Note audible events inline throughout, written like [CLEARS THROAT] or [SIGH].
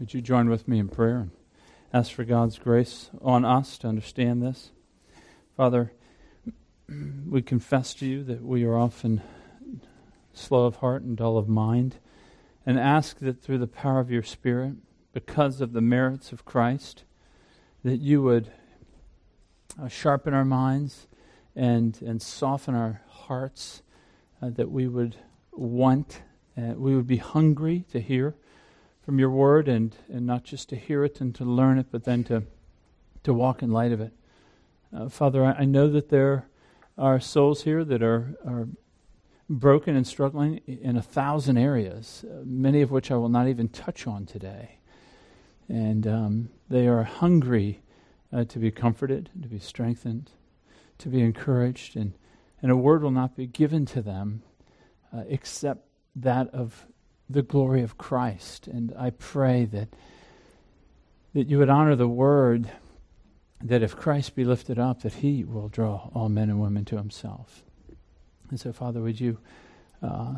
Would you join with me in prayer and ask for God's grace on us to understand this? Father, [CLEARS THROAT] we confess to you that we are often slow of heart and dull of mind, and ask that through the power of your Spirit, because of the merits of Christ, that you would uh, sharpen our minds and, and soften our hearts, uh, that we would want, uh, we would be hungry to hear from your word and, and not just to hear it and to learn it, but then to, to walk in light of it. Uh, Father, I, I, know that there are souls here that are, are broken and struggling in a thousand areas, uh, many of which I will not even touch on today. And um, they are hungry uh, to be comforted, to be strengthened, to be encouraged, and, and a word will not be given to them uh, except that of the glory of Christ. And I pray that, that you would honor the word that if Christ be lifted up, that he will draw all men and women to himself. And so, Father, would you, uh,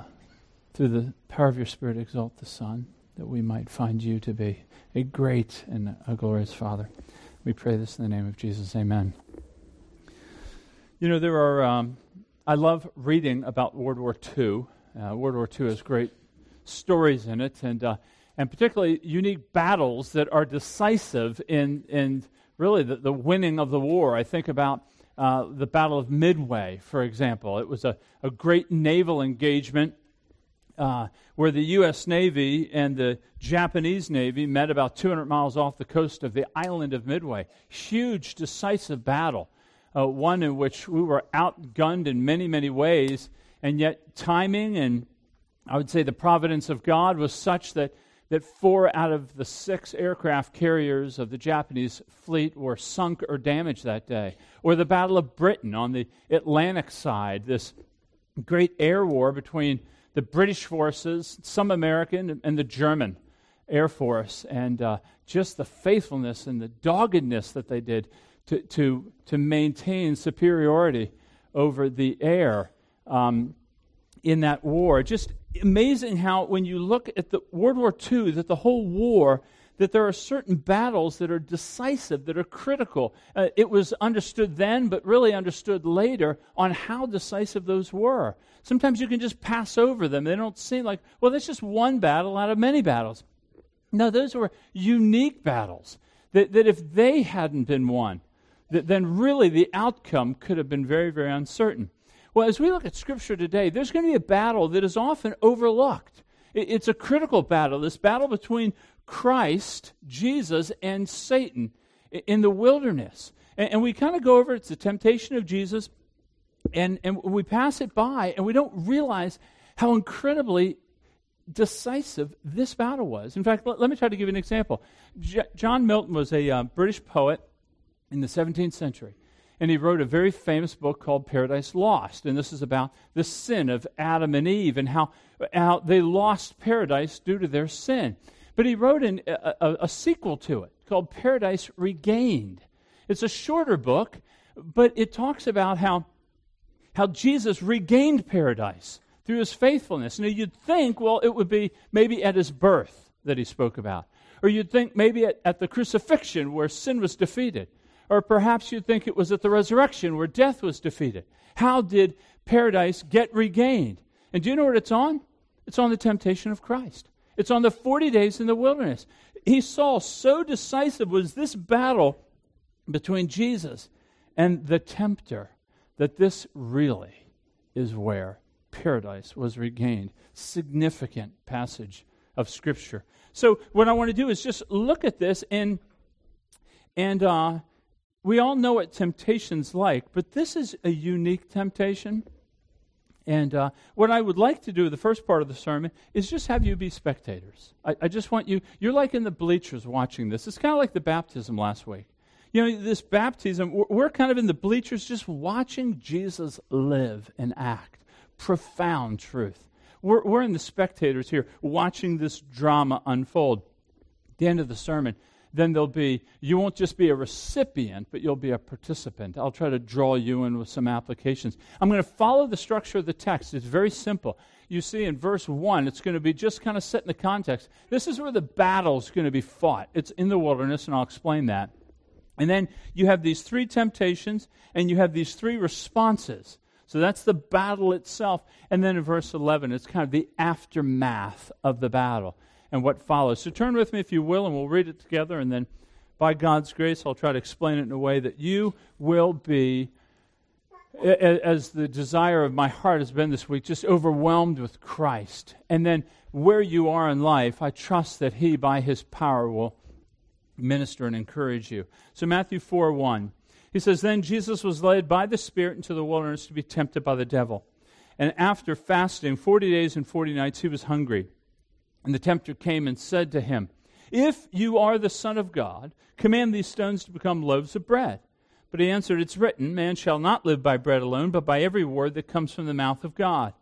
through the power of your Spirit, exalt the Son, that we might find you to be a great and a glorious Father. We pray this in the name of Jesus. Amen. You know, there are, um, I love reading about World War II. Uh, World War II is great stories in it, and, uh, and particularly unique battles that are decisive in, in really the, the winning of the war. I think about uh, the Battle of Midway, for example. It was a, a great naval engagement uh, where the U.S. Navy and the Japanese Navy met about 200 miles off the coast of the island of Midway. Huge, decisive battle, uh, one in which we were outgunned in many, many ways, and yet timing and I would say the providence of God was such that, that four out of the six aircraft carriers of the Japanese fleet were sunk or damaged that day. Or the Battle of Britain on the Atlantic side, this great air war between the British forces, some American, and the German Air Force, and uh, just the faithfulness and the doggedness that they did to, to, to maintain superiority over the air um, in that war. Just amazing how, when you look at the World War II, that the whole war, that there are certain battles that are decisive, that are critical. Uh, it was understood then, but really understood later on how decisive those were. Sometimes you can just pass over them. They don't seem like, well, that's just one battle out of many battles. No, those were unique battles. That, that if they hadn't been won, that then really the outcome could have been very, very uncertain. Well, as we look at Scripture today, there's going to be a battle that is often overlooked. It's a critical battle, this battle between Christ, Jesus, and Satan in the wilderness. And, we kind of go over it's the temptation of Jesus, and, and we pass it by, and we don't realize how incredibly decisive this battle was. In fact, let, me try to give you an example. John Milton was a uh, British poet in the 17th century and he wrote a very famous book called Paradise Lost. And this is about the sin of Adam and Eve and how, how they lost paradise due to their sin. But he wrote an, a, a, sequel to it called Paradise Regained. It's a shorter book, but it talks about how, how Jesus regained paradise through his faithfulness. Now, you'd think, well, it would be maybe at his birth that he spoke about. Or you'd think maybe at, at the crucifixion where sin was defeated. Or perhaps you'd think it was at the resurrection where death was defeated. How did paradise get regained? And do you know what it's on? It's on the temptation of Christ. It's on the 40 days in the wilderness. He saw so decisive was this battle between Jesus and the tempter that this really is where paradise was regained. Significant passage of Scripture. So, what I want to do is just look at this and, and uh, we all know what temptation's like, but this is a unique temptation. And uh, what I would like to do, the first part of the sermon, is just have you be spectators. I, I just want you, you're like in the bleachers watching this. It's kind of like the baptism last week. You know, this baptism, we're, kind of in the bleachers just watching Jesus live and act. Profound truth. We're, we're in the spectators here watching this drama unfold. At the end of the sermon, then there'll be, you won't just be a recipient, but you'll be a participant. I'll try to draw you in with some applications. I'm going to follow the structure of the text. It's very simple. You see in verse 1, it's going to be just kind of set in the context. This is where the battle is going to be fought. It's in the wilderness, and I'll explain that. And then you have these three temptations, and you have these three responses. So that's the battle itself. And then in verse 11, it's kind of the aftermath of the battle and what follows. So turn with me, if you will, and we'll read it together. And then, by God's grace, I'll try to explain it in a way that you will be, as the desire of my heart has been this week, just overwhelmed with Christ. And then, where you are in life, I trust that He, by His power, will minister and encourage you. So, Matthew 4 1. He says, Then Jesus was led by the Spirit into the wilderness to be tempted by the devil. And after fasting 40 days and 40 nights, he was hungry. And the tempter came and said to him, If you are the Son of God, command these stones to become loaves of bread. But he answered, It's written, Man shall not live by bread alone, but by every word that comes from the mouth of God.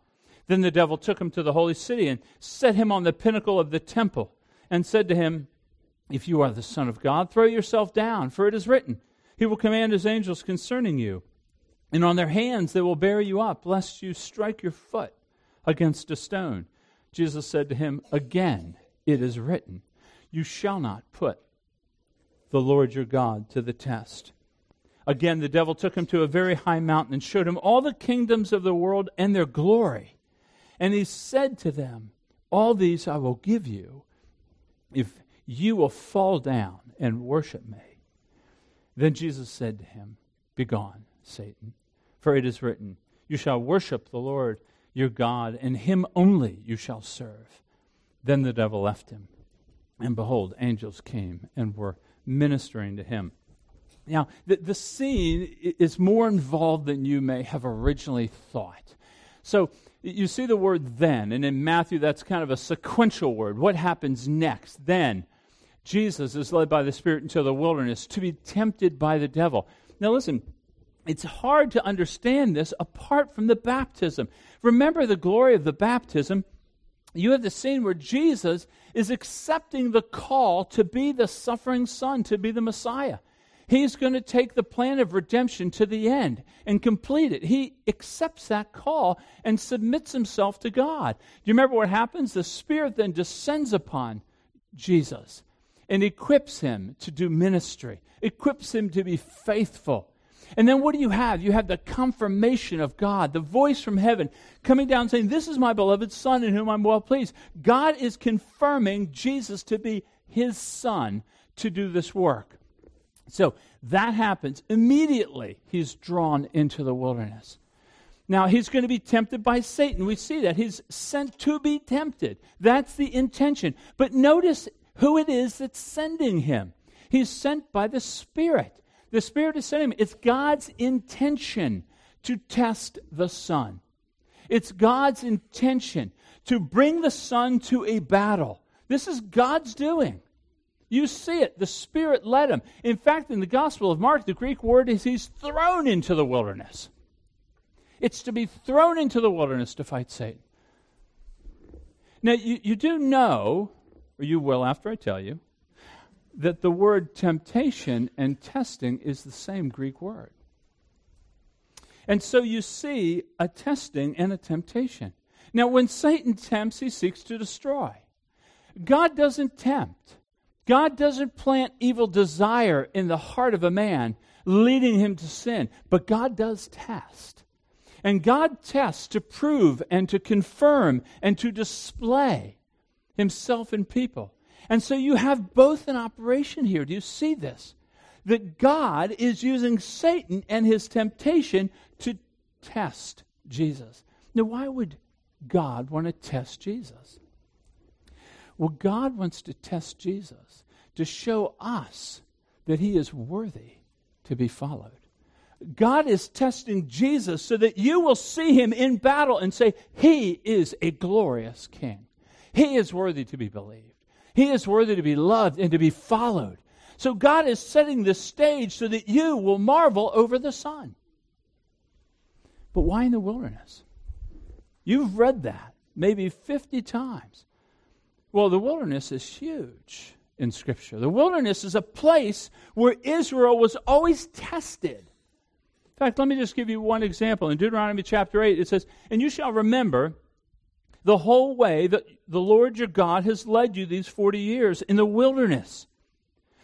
Then the devil took him to the holy city and set him on the pinnacle of the temple, and said to him, If you are the Son of God, throw yourself down, for it is written, He will command His angels concerning you, and on their hands they will bear you up, lest you strike your foot against a stone. Jesus said to him, Again, it is written, You shall not put the Lord your God to the test. Again, the devil took him to a very high mountain and showed him all the kingdoms of the world and their glory. And he said to them, All these I will give you if you will fall down and worship me. Then Jesus said to him, Begone, Satan, for it is written, You shall worship the Lord your God, and him only you shall serve. Then the devil left him. And behold, angels came and were ministering to him. Now, the, the scene is more involved than you may have originally thought. So, you see the word then, and in Matthew, that's kind of a sequential word. What happens next? Then, Jesus is led by the Spirit into the wilderness to be tempted by the devil. Now, listen, it's hard to understand this apart from the baptism. Remember the glory of the baptism. You have the scene where Jesus is accepting the call to be the suffering Son, to be the Messiah. He's going to take the plan of redemption to the end and complete it. He accepts that call and submits himself to God. Do you remember what happens? The Spirit then descends upon Jesus and equips him to do ministry, equips him to be faithful. And then what do you have? You have the confirmation of God, the voice from heaven coming down saying, This is my beloved Son in whom I'm well pleased. God is confirming Jesus to be his Son to do this work. So that happens. Immediately, he's drawn into the wilderness. Now, he's going to be tempted by Satan. We see that. He's sent to be tempted. That's the intention. But notice who it is that's sending him. He's sent by the Spirit. The Spirit is sending him. It's God's intention to test the Son. It's God's intention to bring the Son to a battle. This is God's doing. You see it. The Spirit led him. In fact, in the Gospel of Mark, the Greek word is he's thrown into the wilderness. It's to be thrown into the wilderness to fight Satan. Now, you, you do know, or you will after I tell you, that the word temptation and testing is the same Greek word. And so you see a testing and a temptation. Now, when Satan tempts, he seeks to destroy. God doesn't tempt. God doesn't plant evil desire in the heart of a man, leading him to sin. But God does test. And God tests to prove and to confirm and to display himself in people. And so you have both in operation here. Do you see this? That God is using Satan and his temptation to test Jesus. Now, why would God want to test Jesus? Well, God wants to test Jesus to show us that he is worthy to be followed. God is testing Jesus so that you will see him in battle and say, He is a glorious king. He is worthy to be believed. He is worthy to be loved and to be followed. So God is setting the stage so that you will marvel over the Son. But why in the wilderness? You've read that maybe 50 times. Well, the wilderness is huge. in Scripture. The wilderness is a place where Israel was always tested. In fact, let me just give you one example. In Deuteronomy chapter 8, it says, And you shall remember the whole way that the Lord your God has led you these 40 years in the wilderness,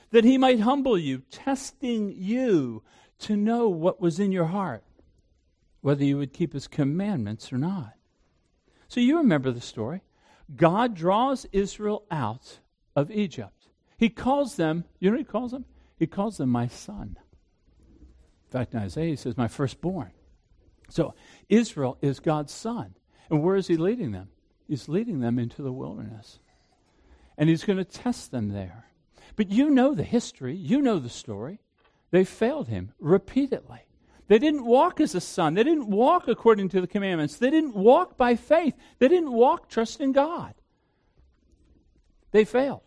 that he might humble you, testing you to know what was in your heart, whether you would keep his commandments or not. So you remember the story. God draws Israel out of Egypt. He calls them, you know he calls them? He calls them my son. In fact, in Isaiah, he says, my firstborn. So Israel is God's son. And where is he leading them? He's leading them into the wilderness. And he's going to test them there. But you know the history, you know the story. They failed him repeatedly. They didn't walk as a son. They didn't walk according to the commandments. They didn't walk by faith. They didn't walk trusting God. They failed.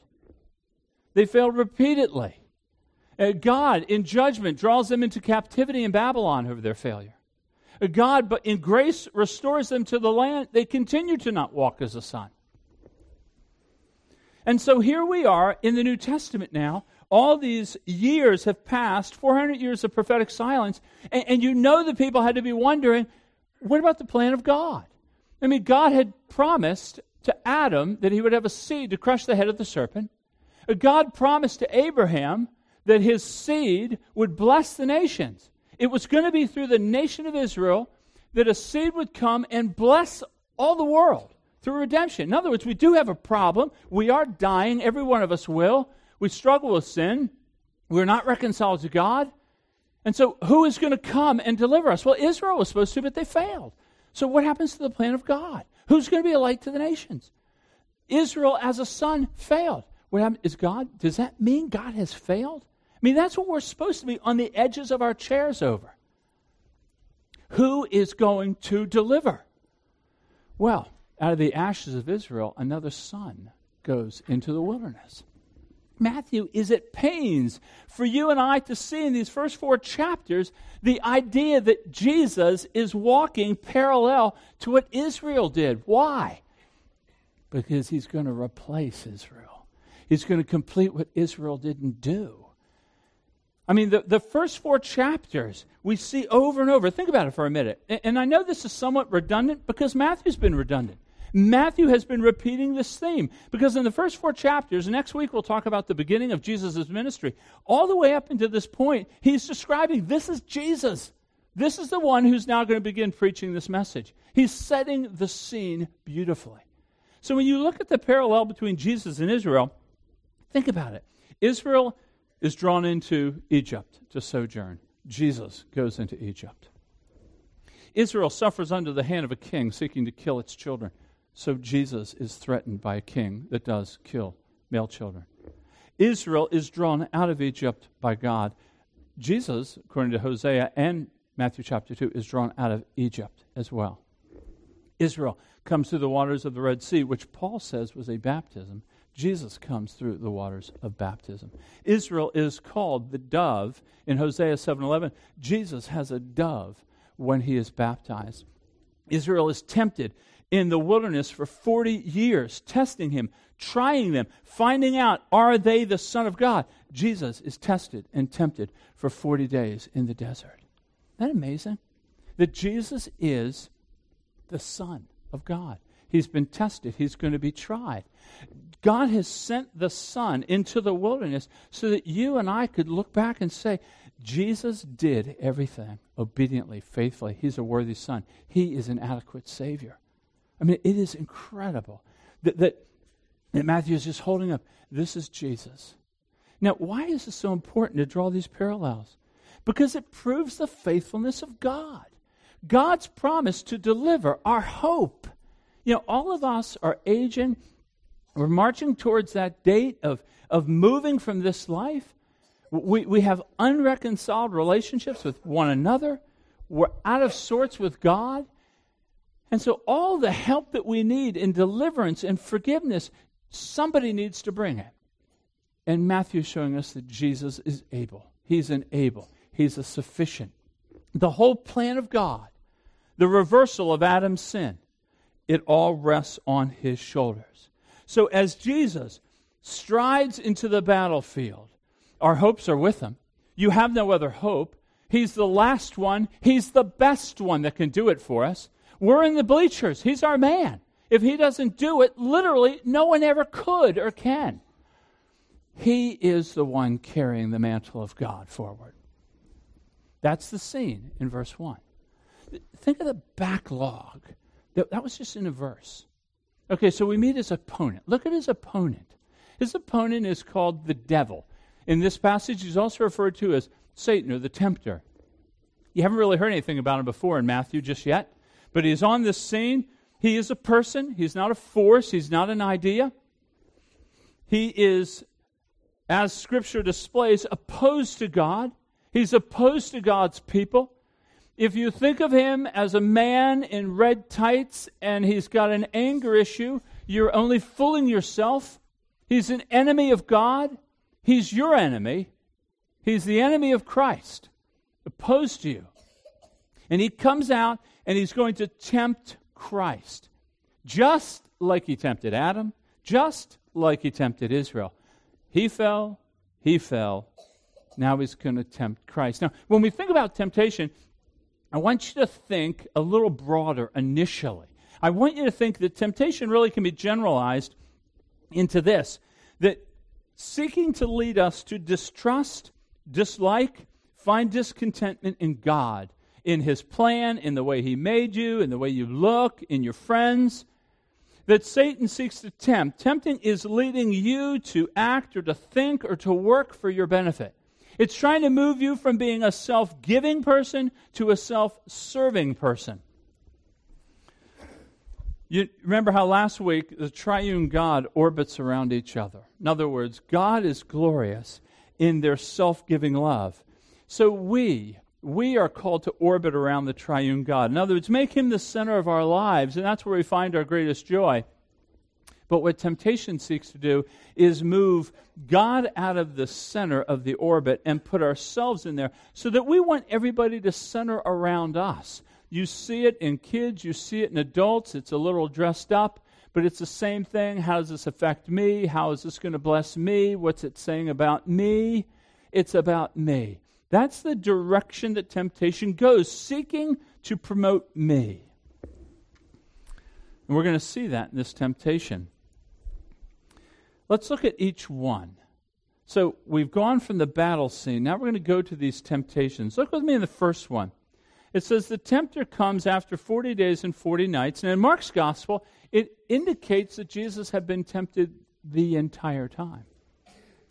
They failed repeatedly. God, in judgment, draws them into captivity in Babylon over their failure. God, but in grace, restores them to the land. They continue to not walk as a son. And so here we are in the New Testament now. All these years have passed, 400 years of prophetic silence, and, and you know the people had to be wondering what about the plan of God? I mean, God had promised to Adam that he would have a seed to crush the head of the serpent. God promised to Abraham that his seed would bless the nations. It was going to be through the nation of Israel that a seed would come and bless all the world through redemption. In other words, we do have a problem. We are dying. Every one of us will. We struggle with sin. We're not reconciled to God. And so, who is going to come and deliver us? Well, Israel was supposed to, but they failed. So, what happens to the plan of God? Who's going to be a light to the nations? Israel, as a son, failed. What happened? Is God, does that mean God has failed? I mean, that's what we're supposed to be on the edges of our chairs over. Who is going to deliver? Well, out of the ashes of Israel, another son goes into the wilderness. Matthew is at pains for you and I to see in these first four chapters the idea that Jesus is walking parallel to what Israel did. Why? Because he's going to replace Israel, he's going to complete what Israel didn't do. I mean, the, the first four chapters we see over and over. Think about it for a minute. And, and I know this is somewhat redundant because Matthew's been redundant. Matthew has been repeating this theme because in the first four chapters, next week we'll talk about the beginning of Jesus' ministry. All the way up into this point, he's describing this is Jesus. This is the one who's now going to begin preaching this message. He's setting the scene beautifully. So when you look at the parallel between Jesus and Israel, think about it. Israel is drawn into Egypt to sojourn. Jesus goes into Egypt. Israel suffers under the hand of a king seeking to kill its children. So Jesus is threatened by a king that does kill male children. Israel is drawn out of Egypt by God. Jesus, according to Hosea and Matthew chapter 2, is drawn out of Egypt as well. Israel comes through the waters of the Red Sea, which Paul says was a baptism. Jesus comes through the waters of baptism. Israel is called the dove in Hosea 7:11. Jesus has a dove when he is baptized. Israel is tempted in the wilderness for 40 years, testing him, trying them, finding out are they the son of God. Jesus is tested and tempted for 40 days in the desert. Isn't that amazing? That Jesus is the son of God. He's been tested. He's going to be tried. God has sent the Son into the wilderness so that you and I could look back and say, Jesus did everything obediently, faithfully. He's a worthy Son. He is an adequate Savior. I mean, it is incredible that, that, that Matthew is just holding up. This is Jesus. Now, why is it so important to draw these parallels? Because it proves the faithfulness of God. God's promise to deliver our hope you know, all of us are aging. We're marching towards that date of, of moving from this life. We, we have unreconciled relationships with one another. We're out of sorts with God. And so, all the help that we need in deliverance and forgiveness, somebody needs to bring it. And Matthew is showing us that Jesus is able. He's an able. He's a sufficient. The whole plan of God, the reversal of Adam's sin, it all rests on his shoulders. So as Jesus strides into the battlefield, our hopes are with him. You have no other hope. He's the last one. He's the best one that can do it for us. We're in the bleachers. He's our man. If he doesn't do it, literally, no one ever could or can. He is the one carrying the mantle of God forward. That's the scene in verse 1. Think of the backlog. That, was just in a verse. Okay, so we meet his opponent. Look at his opponent. His opponent is called the devil. In this passage, he's also referred to as Satan or the tempter. You haven't really heard anything about him before in Matthew just yet, but he's on this scene. He is a person, he's not a force, he's not an idea. He is, as Scripture displays, opposed to God. He's opposed to God's people. If you think of him as a man in red tights and he's got an anger issue, you're only fooling yourself. He's an enemy of God. He's your enemy. He's the enemy of Christ, opposed to you. And he comes out and he's going to tempt Christ, just like he tempted Adam, just like he tempted Israel. He fell, he fell. Now he's going to tempt Christ. Now, when we think about temptation, I want you to think a little broader initially. I want you to think that temptation really can be generalized into this that seeking to lead us to distrust, dislike, find discontentment in God, in His plan, in the way He made you, in the way you look, in your friends, that Satan seeks to tempt. Tempting is leading you to act or to think or to work for your benefit. It's trying to move you from being a self giving person to a self serving person. You remember how last week the triune God orbits around each other. In other words, God is glorious in their self giving love. So we, we are called to orbit around the triune God. In other words, make him the center of our lives, and that's where we find our greatest joy. But what temptation seeks to do is move God out of the center of the orbit and put ourselves in there so that we want everybody to center around us. You see it in kids, you see it in adults. It's a little dressed up, but it's the same thing. How does this affect me? How is this going to bless me? What's it saying about me? It's about me. That's the direction that temptation goes, seeking to promote me. And we're going to see that in this temptation. Let's look at each one. So we've gone from the battle scene. Now we're going to go to these temptations. Look with me in the first one. It says the tempter comes after 40 days and 40 nights. And in Mark's gospel, it indicates that Jesus had been tempted the entire time.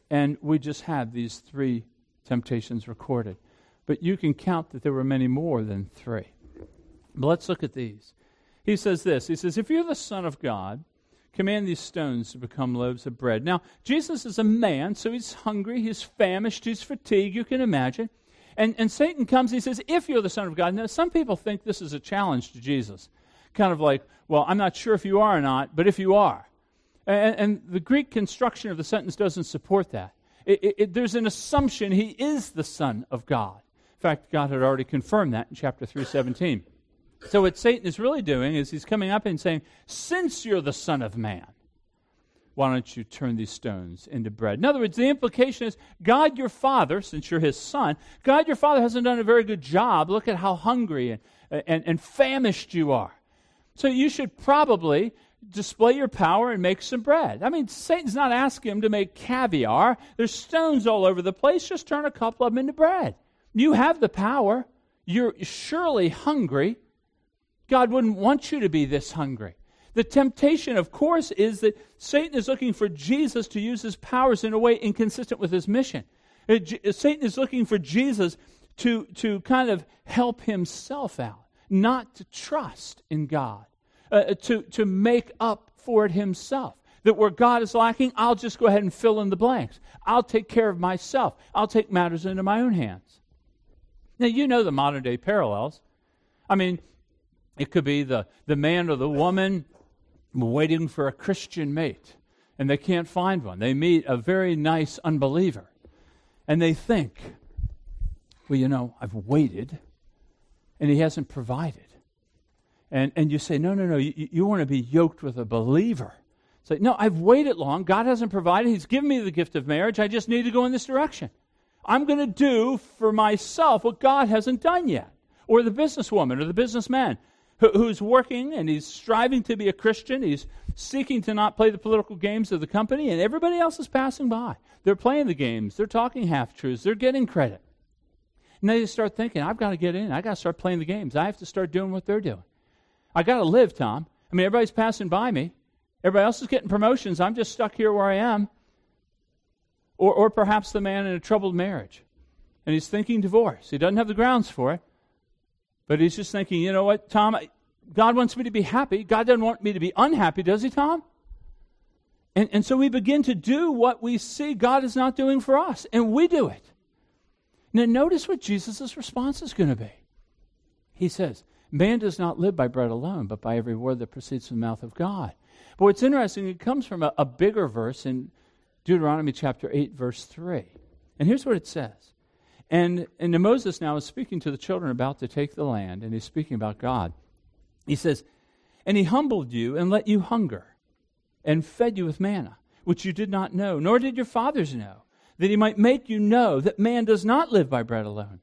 And we just have these three temptations recorded. But you can count that there were many more than three. But let's look at these. He says this He says, If you're the Son of God, command these stones to become loaves of bread. Now, Jesus is a man, so he's hungry, he's famished, he's fatigued, you can imagine. And, and Satan comes, he says, If you're the Son of God. Now, some people think this is a challenge to Jesus. Kind of like, well, I'm not sure if you are or not, but if you are. And, and the Greek construction of the sentence doesn't support that. It, it, it, there's an assumption he is the Son of God. In fact, God had already confirmed that in chapter 317. So, what Satan is really doing is he's coming up and saying, Since you're the Son of Man, why don't you turn these stones into bread? In other words, the implication is God your Father, since you're his son, God your Father hasn't done a very good job. Look at how hungry and, and, and famished you are. So, you should probably display your power and make some bread. I mean, Satan's not asking him to make caviar. There's stones all over the place. Just turn a couple of them into bread. You have the power. You're surely hungry. God wouldn't want you to be this hungry. The temptation, of course, is that Satan is looking for Jesus to use his powers in a way inconsistent with his mission. Uh, uh, Satan is looking for Jesus to, to kind of help himself out, not to trust in God, uh, uh, to, to make up for it himself. That where God is lacking, I'll just go ahead and fill in the blanks. I'll take care of myself. I'll take matters into my own hands. Now, you know the modern day parallels. I mean, it could be the, the man or the woman waiting for a Christian mate, and they can't find one. They meet a very nice unbeliever, and they think, well, you know, I've waited, and he hasn't provided. And, and you say, no, no, no, you, you want to be yoked with a believer. Say, no, I've waited long. God hasn't provided. He's given me the gift of marriage. I just need to go in this direction. I'm going to do for myself what God hasn't done yet. Or the businesswoman or the businessman who's working and he's striving to be a Christian. He's seeking to not play the political games of the company, and everybody else is passing by. They're playing the games, they're talking half truths, they're getting credit. And then you start thinking, I've got to get in. I've got to start playing the games. I have to start doing what they're doing. i got to live, Tom. I mean, everybody's passing by me. Everybody else is getting promotions. I'm just stuck here where I am. Or, or perhaps the man in a troubled marriage and he's thinking divorce. He doesn't have the grounds for it, but he's just thinking, you know what, Tom, God wants me to be happy. God doesn't want me to be unhappy, does he, Tom? And, and so we begin to do what we see God is not doing for us, and we do it. Now, notice what Jesus' response is going to be. He says, Man does not live by bread alone, but by every word that proceeds from the mouth of God. But what's interesting, it comes from a, a bigger verse in Deuteronomy chapter 8, verse 3. And here's what it says. And, and Moses now is speaking to the children about to take the land, and he's speaking about God. He says, And he humbled you and let you hunger, and fed you with manna, which you did not know, nor did your fathers know, that he might make you know that man does not live by bread alone,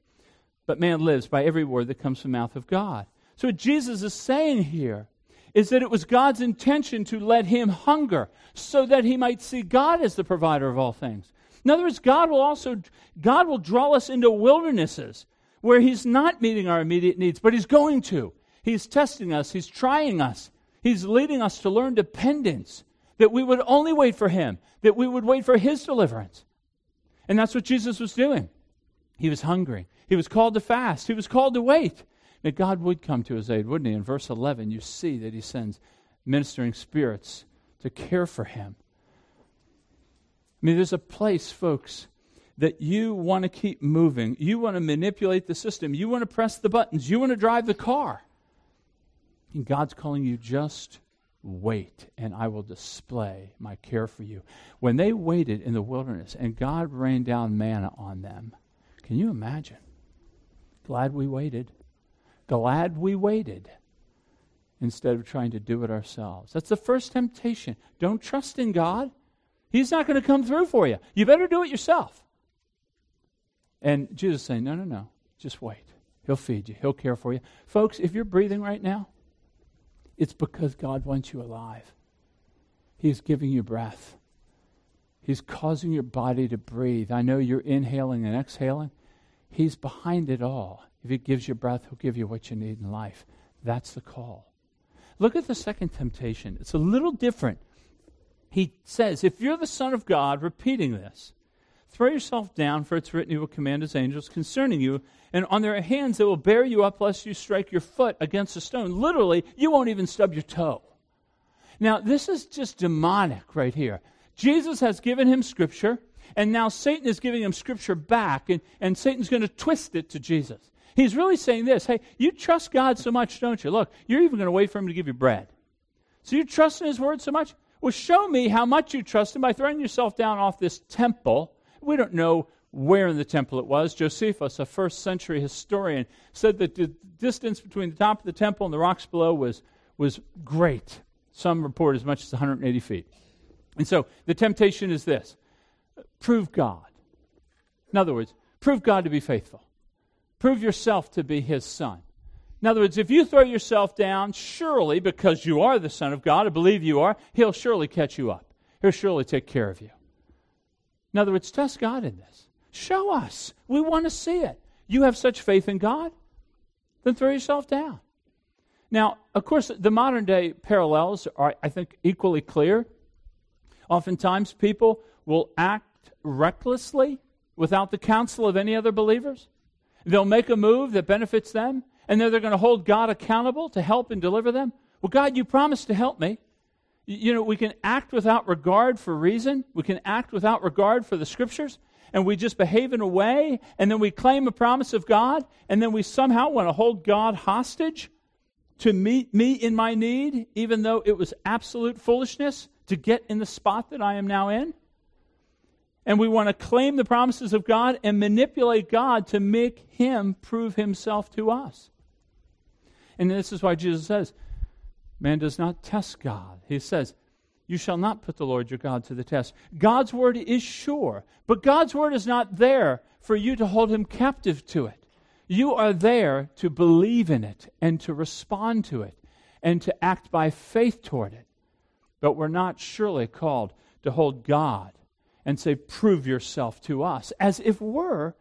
but man lives by every word that comes from the mouth of God. So what Jesus is saying here is that it was God's intention to let him hunger so that he might see God as the provider of all things. In other words, God will also God will draw us into wildernesses where he's not meeting our immediate needs, but he's going to. He's testing us, He's trying us, He's leading us to learn dependence, that we would only wait for Him, that we would wait for His deliverance. And that's what Jesus was doing. He was hungry, He was called to fast, He was called to wait. That God would come to his aid, wouldn't He? In verse 11, you see that He sends ministering spirits to care for Him. I mean, there's a place, folks, that you want to keep moving. You want to manipulate the system. You want to press the buttons. You want to drive the car. And God's calling you just wait, and I will display my care for you. When they waited in the wilderness and God rained down manna on them, can you imagine? Glad we waited. Glad we waited instead of trying to do it ourselves. That's the first temptation. Don't trust in God. He's not going to come through for you. You better do it yourself. And Jesus saying, No, no, no. Just wait. He'll feed you, He'll care for you. Folks, if you're breathing right now, it's because God wants you alive. He is giving you breath. He's causing your body to breathe. I know you're inhaling and exhaling. He's behind it all. If He gives you breath, He'll give you what you need in life. That's the call. Look at the second temptation. It's a little different. He says, If you're the Son of God, repeating this, throw yourself down, for it's written, He will command His angels concerning you, and on their hands they will bear you up lest you strike your foot against a stone. Literally, you won't even stub your toe. Now, this is just demonic right here. Jesus has given him scripture, and now Satan is giving him scripture back, and, and Satan's going to twist it to Jesus. He's really saying this hey, you trust God so much, don't you? Look, you're even going to wait for him to give you bread. So you trust in his word so much? Well, show me how much you trust him by throwing yourself down off this temple. We don't know where in the temple it was. Josephus, a first century historian, said that the distance between the top of the temple and the rocks below was, was great. Some report as much as 180 feet. And so the temptation is this prove God. In other words, prove God to be faithful. Prove yourself to be his son. In other words, if you throw yourself down, surely, because you are the Son of God, I believe you are, He'll surely catch you up. He'll surely take care of you. In other words, trust God in this. Show us. We want to see it. You have such faith in God? Then throw yourself down. Now, of course, the modern day parallels are, I think, equally clear. Oftentimes, people will act recklessly without the counsel of any other believers. They'll make a move that benefits them, and then they're going to hold God accountable to help and deliver them. Well, God, you promised to help me. You know, we can act without regard for reason, we can act without regard for the scriptures, and we just behave in a way, and then we claim a promise of God, and then we somehow want to hold God hostage to meet me in my need, even though it was absolute foolishness to get in the spot that I am now in. And we want to claim the promises of God and manipulate God to make Him prove Himself to us. And this is why Jesus says, Man does not test God. He says, You shall not put the Lord your God to the test. God's word is sure, but God's word is not there for you to hold him captive to it. You are there to believe in it and to respond to it and to act by faith toward it. But we're not surely called to hold God and say, Prove yourself to us, as if we're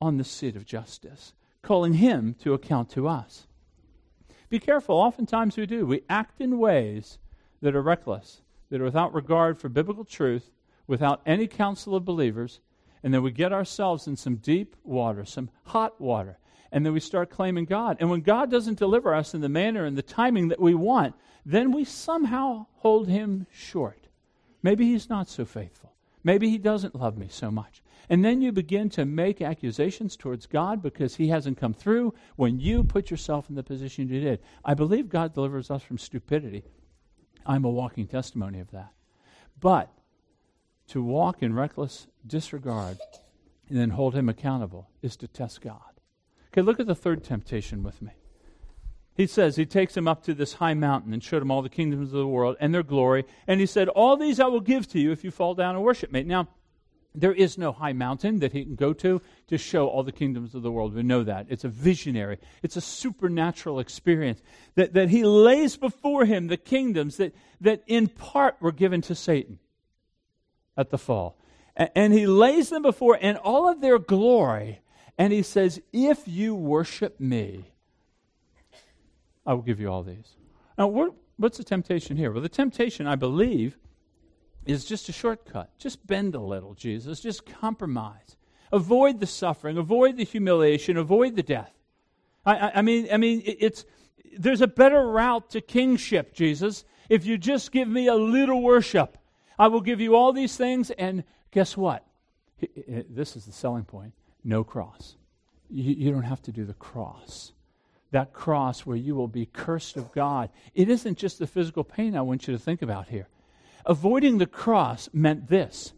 on the seat of justice, calling Him to account to us. Be careful, oftentimes we do. We act in ways that are reckless, that are without regard for biblical truth, without any counsel of believers, and then we get ourselves in some deep water, some hot water, and then we start claiming God. And when God doesn't deliver us in the manner and the timing that we want, then we somehow hold him short. Maybe he's not so faithful. Maybe he doesn't love me so much. And then you begin to make accusations towards God because he hasn't come through when you put yourself in the position you did. I believe God delivers us from stupidity. I'm a walking testimony of that. But to walk in reckless disregard and then hold him accountable is to test God. Okay, look at the third temptation with me. He says, He takes him up to this high mountain and showed him all the kingdoms of the world and their glory. And he said, All these I will give to you if you fall down and worship me. Now, there is no high mountain that he can go to to show all the kingdoms of the world. We know that. It's a visionary, it's a supernatural experience that, that he lays before him the kingdoms that, that in part were given to Satan at the fall. And, and he lays them before, and all of their glory and he says, If you worship me, I will give you all these. Now, what, what's the temptation here? Well, the temptation, I believe, is just a shortcut. Just bend a little, Jesus. Just compromise. Avoid the suffering. Avoid the humiliation. Avoid the death. I, I, I mean, I mean, it's there's a better route to kingship, Jesus. If you just give me a little worship, I will give you all these things. And guess what? This is the selling point no cross. You, you don't have to do the cross. That cross where you will be cursed of God. It isn't just the physical pain I want you to think about here. Avoiding the cross meant this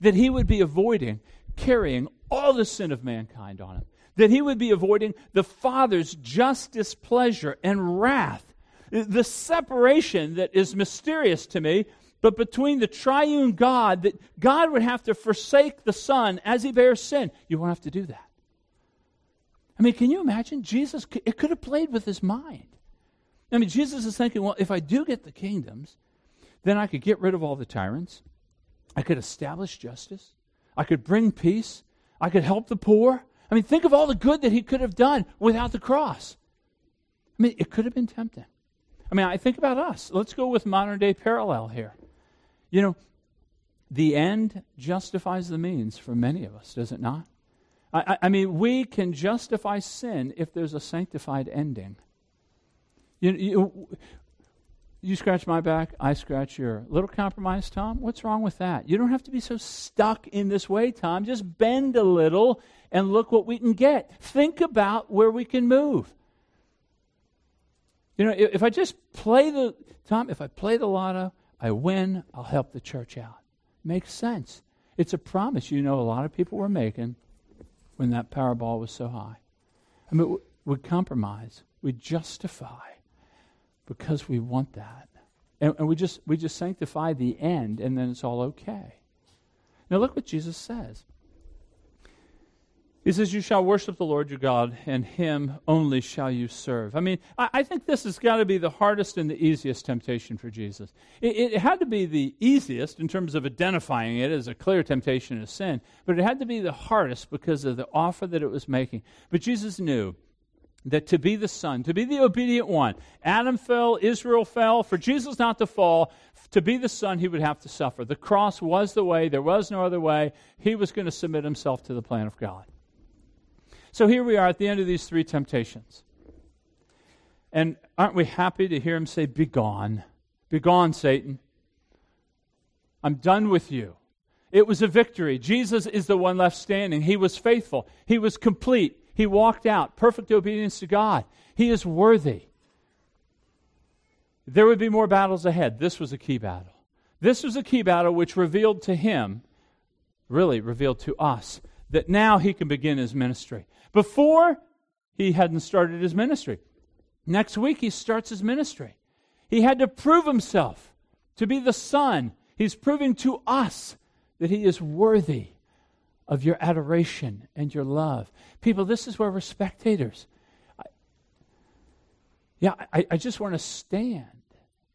that he would be avoiding carrying all the sin of mankind on him, that he would be avoiding the Father's just displeasure and wrath, the separation that is mysterious to me but between the triune God, that God would have to forsake the Son as he bears sin. You won't have to do that. I mean, can you imagine? Jesus, it could have played with his mind. I mean, Jesus is thinking, well, if I do get the kingdoms, then I could get rid of all the tyrants. I could establish justice. I could bring peace. I could help the poor. I mean, think of all the good that he could have done without the cross. I mean, it could have been tempting. I mean, I think about us. Let's go with modern day parallel here. You know, the end justifies the means for many of us, does it not? I, I, mean, we can justify sin if there's a sanctified ending. You, you, you scratch my back, I scratch your. Little compromise, Tom? What's wrong with that? You don't have to be so stuck in this way, Tom. Just bend a little and look what we can get. Think about where we can move. You know, if I just play the, Tom, if I play the lotto, I win, I'll help the church out. Makes sense. It's a promise you know a lot of people were making when that Powerball was so high. I mean, we compromise, we justify because we want that. And, and we, just, we just sanctify the end, and then it's all okay. Now, look what Jesus says. He says, You shall worship the Lord your God, and him only shall you serve. I mean, I, I think this has got to be the hardest and the easiest temptation for Jesus. It, it, had to be the easiest in terms of identifying it as a clear temptation of sin, but it had to be the hardest because of the offer that it was making. But Jesus knew that to be the son, to be the obedient one, Adam fell, Israel fell. For Jesus not to fall, to be the son, he would have to suffer. The cross was the way, there was no other way. He was going to submit himself to the plan of God. So here we are at the end of these three temptations. And aren't we happy to hear him say, Begone, begone, Satan. I'm done with you. It was a victory. Jesus is the one left standing. He was faithful, he was complete. He walked out, perfect obedience to God. He is worthy. There would be more battles ahead. This was a key battle. This was a key battle which revealed to him, really revealed to us, that now he can begin his ministry. Before, he hadn't started his ministry. Next week, he starts his ministry. He had to prove himself to be the Son. He's proving to us that He is worthy of your adoration and your love. People, this is where we're spectators. I, yeah, I, I just want to stand.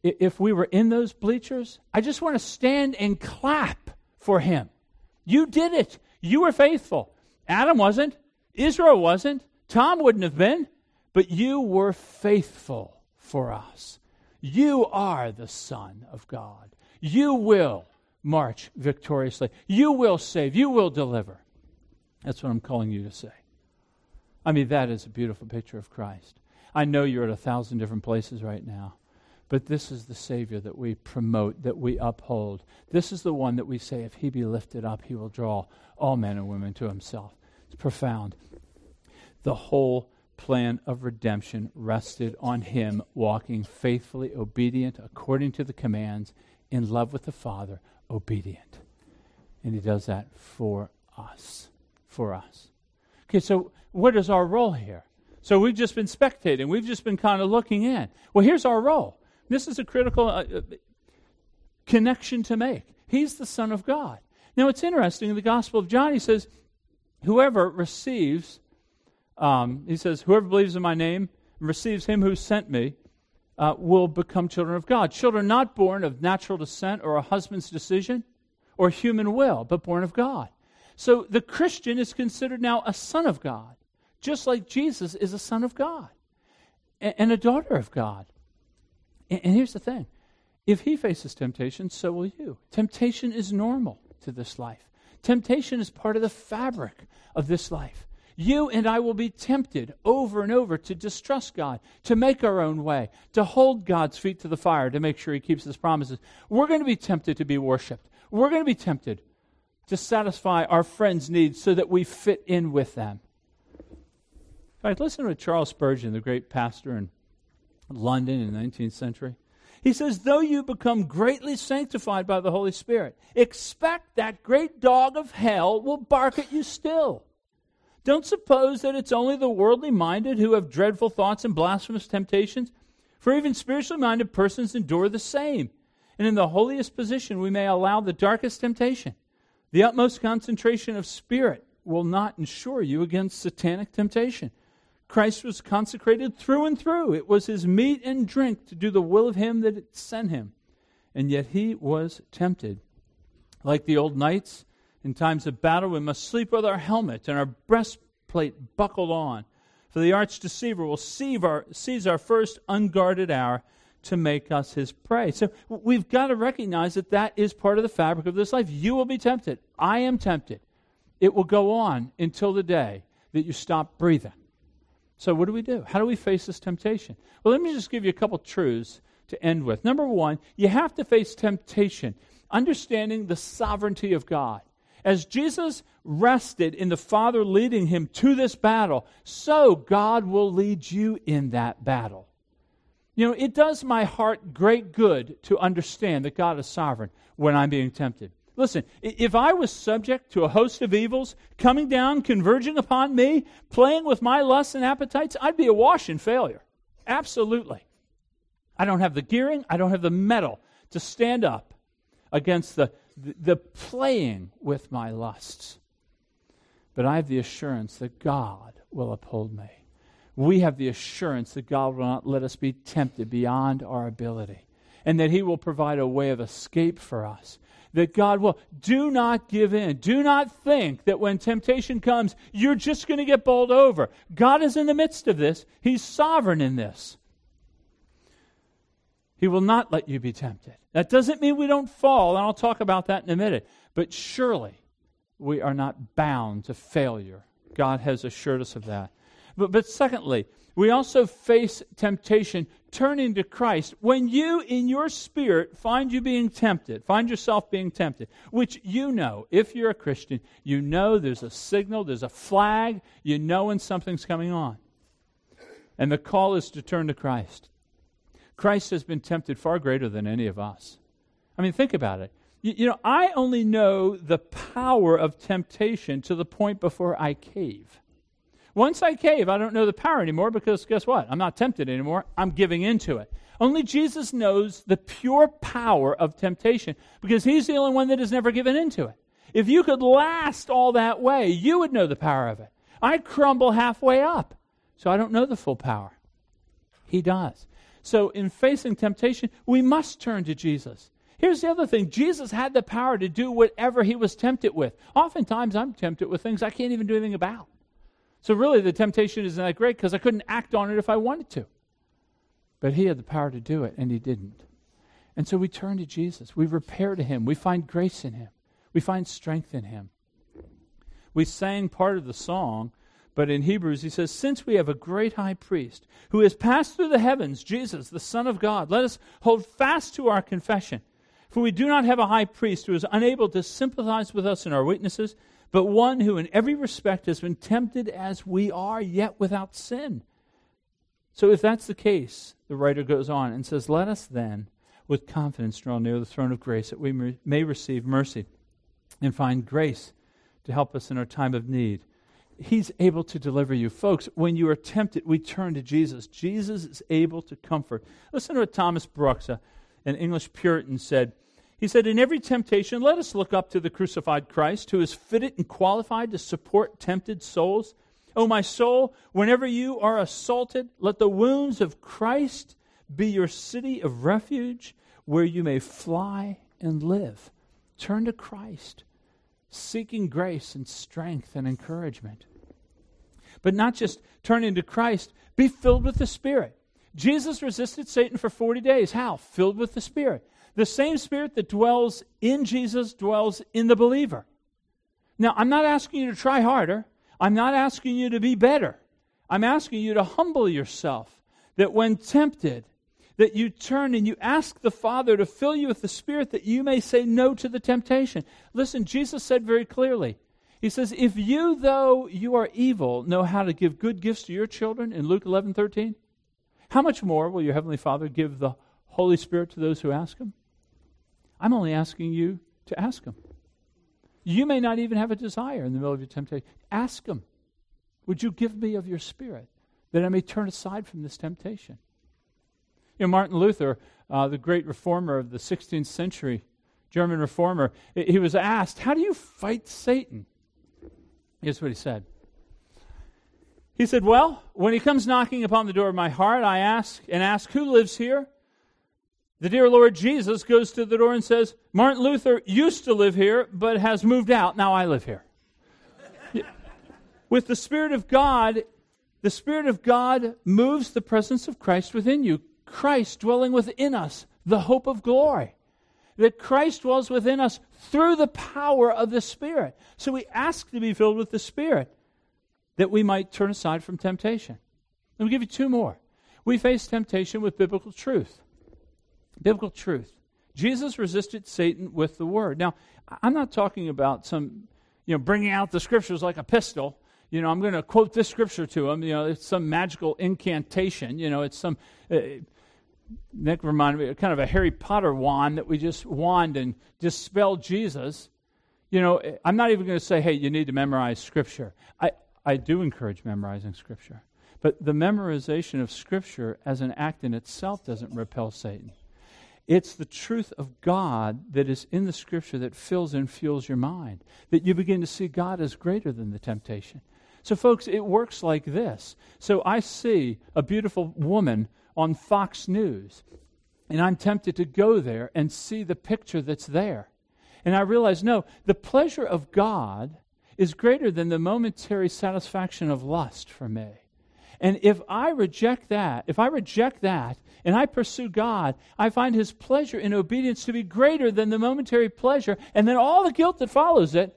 If we were in those bleachers, I just want to stand and clap for Him. You did it. You were faithful. Adam wasn't. Israel wasn't. Tom wouldn't have been. But you were faithful for us. You are the Son of God. You will march victoriously. You will save. You will deliver. That's what I'm calling you to say. I mean, that is a beautiful picture of Christ. I know you're at a thousand different places right now, but this is the Savior that we promote, that we uphold. This is the one that we say, if he be lifted up, he will draw all men and women to himself. It's profound. The whole plan of redemption rested on him walking faithfully, obedient, according to the commands, in love with the Father, obedient. And he does that for us. For us. Okay, so what is our role here? So we've just been spectating. We've just been kind of looking in. Well, here's our role. This is a critical uh, uh connection to make. He's the Son of God. Now, it's interesting in the Gospel of John, he says, Whoever receives, um, he says, Whoever believes in my name and receives him who sent me uh, will become children of God. Children not born of natural descent or a husband's decision or human will, but born of God. So the Christian is considered now a son of God, just like Jesus is a son of God and, a daughter of God. And here's the thing if he faces temptation, so will you. Temptation is normal to this life. Temptation is part of the fabric of this life. You and I will be tempted over and over to distrust God, to make our own way, to hold God's feet to the fire to make sure He keeps His promises. We're going to be tempted to be worshiped. We're going to be tempted to satisfy our friends' needs so that we fit in with them. In fact, listen to Charles Spurgeon, the great pastor in London in the 19th century. He says, Though you become greatly sanctified by the Holy Spirit, expect that great dog of hell will bark at you still. Don't suppose that it's only the worldly minded who have dreadful thoughts and blasphemous temptations, for even spiritually minded persons endure the same. And in the holiest position, we may allow the darkest temptation. The utmost concentration of spirit will not ensure you against satanic temptation. Christ was consecrated through and through. It was his meat and drink to do the will of him that sent him. And yet he was tempted. Like the old knights, in times of battle, we must sleep with our helmet and our breastplate buckled on. For the arch deceiver will seize our, seize our first unguarded hour to make us his prey. So we've got to recognize that that is part of the fabric of this life. You will be tempted. I am tempted. It will go on until the day that you stop breathing. So, what do we do? How do we face this temptation? Well, let me just give you a couple truths to end with. Number one, you have to face temptation, understanding the sovereignty of God. As Jesus rested in the Father leading him to this battle, so God will lead you in that battle. You know, it does my heart great good to understand that God is sovereign when I'm being tempted. Listen, if I was subject to a host of evils coming down, converging upon me, playing with my lusts and appetites, I'd be awash in failure. Absolutely. I don't have the gearing, I don't have the mettle to stand up against the, the, playing with my lusts. But I have the assurance that God will uphold me. We have the assurance that God will not let us be tempted beyond our ability, and that He will provide a way of escape for us. That God will. Do not give in. Do not think that when temptation comes, you're just going to get bowled over. God is in the midst of this, He's sovereign in this. He will not let you be tempted. That doesn't mean we don't fall, and I'll talk about that in a minute. But surely we are not bound to failure. God has assured us of that. But, but secondly, we also face temptation turning to Christ. When you, in your spirit, find you being tempted, find yourself being tempted, which you know, if you're a Christian, you know there's a signal, there's a flag, you know when something's coming on. And the call is to turn to Christ. Christ has been tempted far greater than any of us. I mean, think about it. You, you, know, I only know the power of temptation to the point before I cave. Once I cave, I don't know the power anymore because guess what? I'm not tempted anymore. I'm giving into it. Only Jesus knows the pure power of temptation because he's the only one that has never given into it. If you could last all that way, you would know the power of it. I crumble halfway up, so I don't know the full power. He does. So, in facing temptation, we must turn to Jesus. Here's the other thing Jesus had the power to do whatever he was tempted with. Oftentimes, I'm tempted with things I can't even do anything about. So, really, the temptation isn't that great because I couldn't act on it if I wanted to. But he had the power to do it, and he didn't. And so we turn to Jesus. We repair to him. We find grace in him. We find strength in him. We sang part of the song, but in Hebrews he says, Since we have a great high priest who has passed through the heavens, Jesus, the Son of God, let us hold fast to our confession. For we do not have a high priest who is unable to sympathize with us in our weaknesses, but one who in every respect has been tempted as we are, yet without sin. So if that's the case, the writer goes on and says, Let us then with confidence draw near the throne of grace that we may receive mercy and find grace to help us in our time of need. He's able to deliver you. Folks, when you are tempted, we turn to Jesus. Jesus is able to comfort. Listen to what Thomas Brooks, an English Puritan, said. He said, In every temptation, let us look up to the crucified Christ, who is fitted and qualified to support tempted souls. Oh, my soul, whenever you are assaulted, let the wounds of Christ be your city of refuge where you may fly and live. Turn to Christ seeking grace and strength and encouragement. But not just turn into Christ, be filled with the Spirit. Jesus resisted Satan for 40 days. How? Filled with the Spirit. The same Spirit that dwells in Jesus dwells in the believer. Now, I'm not asking you to try harder. I'm not asking you to be better. I'm asking you to humble yourself. That when tempted, that you turn and you ask the Father to fill you with the Spirit that you may say no to the temptation. Listen, Jesus said very clearly, He says, If you, though you are evil, know how to give good gifts to your children in Luke 11 13, how much more will your Heavenly Father give the Holy Spirit to those who ask Him? I'm only asking you to ask Him. You may not even have a desire in the middle of your temptation. Ask Him, Would you give me of your Spirit that I may turn aside from this temptation? You know, Martin Luther, uh, the great reformer of the 16th century, German reformer, he was asked, How do you fight Satan? Here's what he said. He said, Well, when he comes knocking upon the door of my heart, I ask and ask, Who lives here? The dear Lord Jesus goes to the door and says, Martin Luther used to live here, but has moved out. Now I live here. With the Spirit of God, the Spirit of God moves the presence of Christ within you. Christ dwelling within us, the hope of glory. That Christ dwells within us through the power of the Spirit. So we ask to be filled with the Spirit that we might turn aside from temptation. Let me give you two more. We face temptation with biblical truth. Biblical truth. Jesus resisted Satan with the word. Now, I'm not talking about some, you know, bringing out the scriptures like a pistol you know, I'm going to quote this scripture to him. You know, it's some magical incantation. You know, it's some uh, Nick reminded me kind of a Harry Potter wand that we just wand and dispel Jesus. You know, I'm not even going to say, hey, you need to memorize Scripture. I, I do encourage memorizing Scripture. But the memorization of Scripture as an act in itself doesn't repel Satan. It's the truth of God that is in the Scripture that fills and fuels your mind, that you begin to see God as greater than the temptation. So, folks, it works like this. So, I see a beautiful woman on Fox News. And I'm tempted to go there and see the picture that's there. And I realize, no, the pleasure of God is greater than the momentary satisfaction of lust for me. And if I reject that, if I reject that and I pursue God, I find his pleasure in obedience to be greater than the momentary pleasure. And then all the guilt that follows it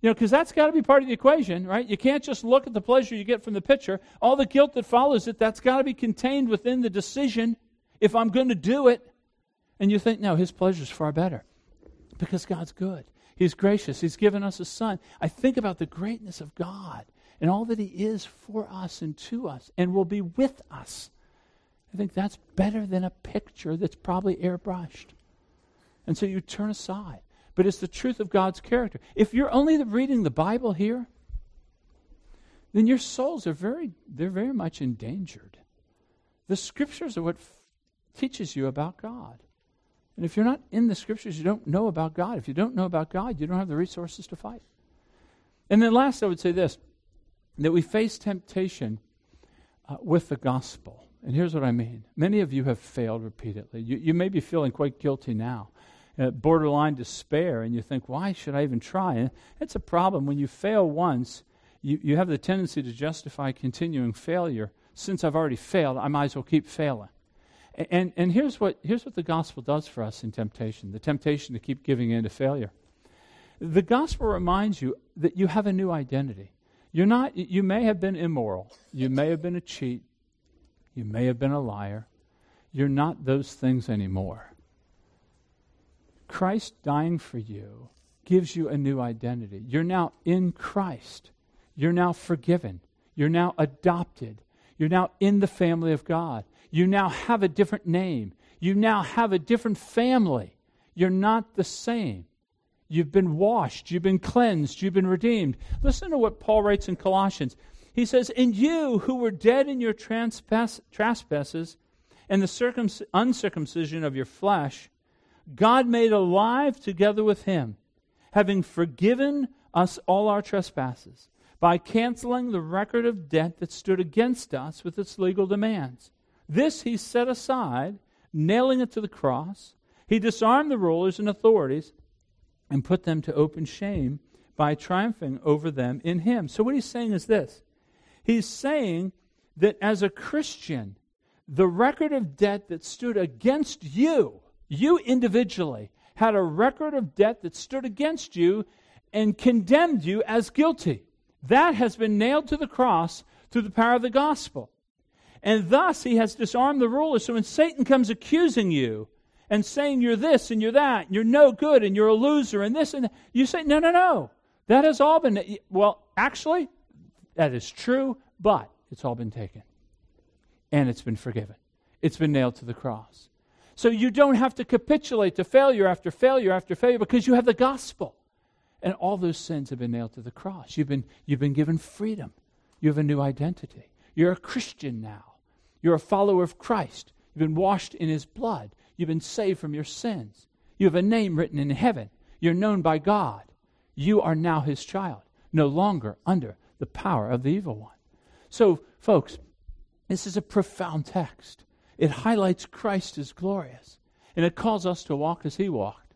you know, because that's got to be part of the equation, right? You can't just look at the pleasure you get from the picture. All the guilt that follows it, that's got to be contained within the decision if I'm going to do it. And you think, no, his pleasure is far better because God's good. He's gracious. He's given us a son. I think about the greatness of God and all that he is for us and to us and will be with us. I think that's better than a picture that's probably airbrushed. And so you turn aside but it's the truth of God's character. If you're only reading the Bible here, then your souls are very, they're very much endangered. The scriptures are what f- teaches you about God. And if you're not in the scriptures, you don't know about God. If you don't know about God, you don't have the resources to fight. And then last, I would say this that we face temptation uh, with the gospel. And here's what I mean many of you have failed repeatedly. You, you may be feeling quite guilty now, uh, borderline despair, and you think, why should I even try? And it's a problem. When you fail once, you, you have the tendency to justify continuing failure. Since I've already failed, I might as well keep failing. And, and, here's, what, here's what the gospel does for us in temptation the temptation to keep giving in to failure. The gospel reminds you that you have a new identity. You're not, you may have been immoral, you may have been a cheat, you may have been a liar. You're not those things anymore. Christ dying for you gives you a new identity. You're now in Christ. You're now forgiven. You're now adopted. You're now in the family of God. You now have a different name. You now have a different family. You're not the same. You've been washed. You've been cleansed. You've been redeemed. Listen to what Paul writes in Colossians. He says, And you who were dead in your trespasses and the circum- uncircumcision of your flesh, God made alive together with him, having forgiven us all our trespasses by canceling the record of debt that stood against us with its legal demands. This he set aside, nailing it to the cross. He disarmed the rulers and authorities and put them to open shame by triumphing over them in him. So, what he's saying is this He's saying that as a Christian, the record of debt that stood against you, you individually, had a record of debt that stood against you and condemned you as guilty. That has been nailed to the cross through the power of the gospel. And thus he has disarmed the ruler. So when Satan comes accusing you and saying you're this and you're that, and you're no good and you're a loser and this and that. You say, no, no, no. That has all been, well, actually, that is true, but it's all been taken. And it's been forgiven. It's been nailed to the cross. So you don't have to capitulate to failure after failure after failure because you have the gospel. And all those sins have been nailed to the cross. You've been, you've been given freedom. You have a new identity. You're a Christian now. You're a follower of Christ. You've been washed in his blood. You've been saved from your sins. You have a name written in heaven. You're known by God. You are now his child, no longer under the power of the evil one. So, folks, this is a profound text. It highlights Christ as glorious, and it calls us to walk as he walked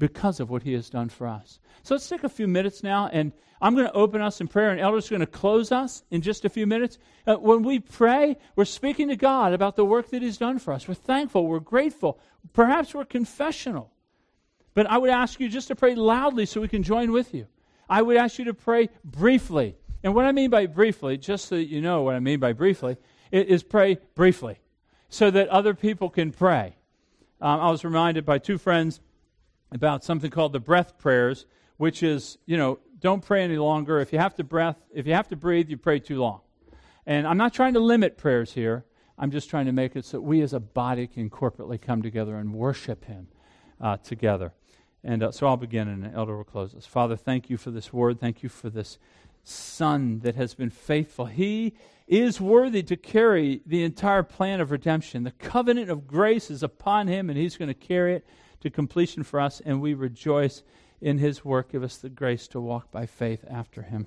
because of what he has done for us. So let's take a few minutes now, and I'm going to open us in prayer, and Elder's are going to close us in just a few minutes. Uh, when we pray, we're speaking to God about the work that He's done for us. We're thankful, we're grateful, perhaps we're confessional. But I would ask you just to pray loudly so we can join with you. I would ask you to pray briefly. And what I mean by briefly, just so that you know what I mean by briefly, is pray briefly so that other people can pray. Um, I was reminded by two friends about something called the breath prayers, which is, you know, don't pray any longer. If you have to breath, if you have to breathe, you pray too long. And I'm not trying to limit prayers here. I'm just trying to make it so we as a body can corporately come together and worship Him uh, together. And uh, so I'll begin, and the elder will close us. Father, thank you for this word. Thank you for this Son that has been faithful. He is worthy to carry the entire plan of redemption. The covenant of grace is upon him, and he's going to carry it to completion for us, and we rejoice in his work. Give us the grace to walk by faith after him.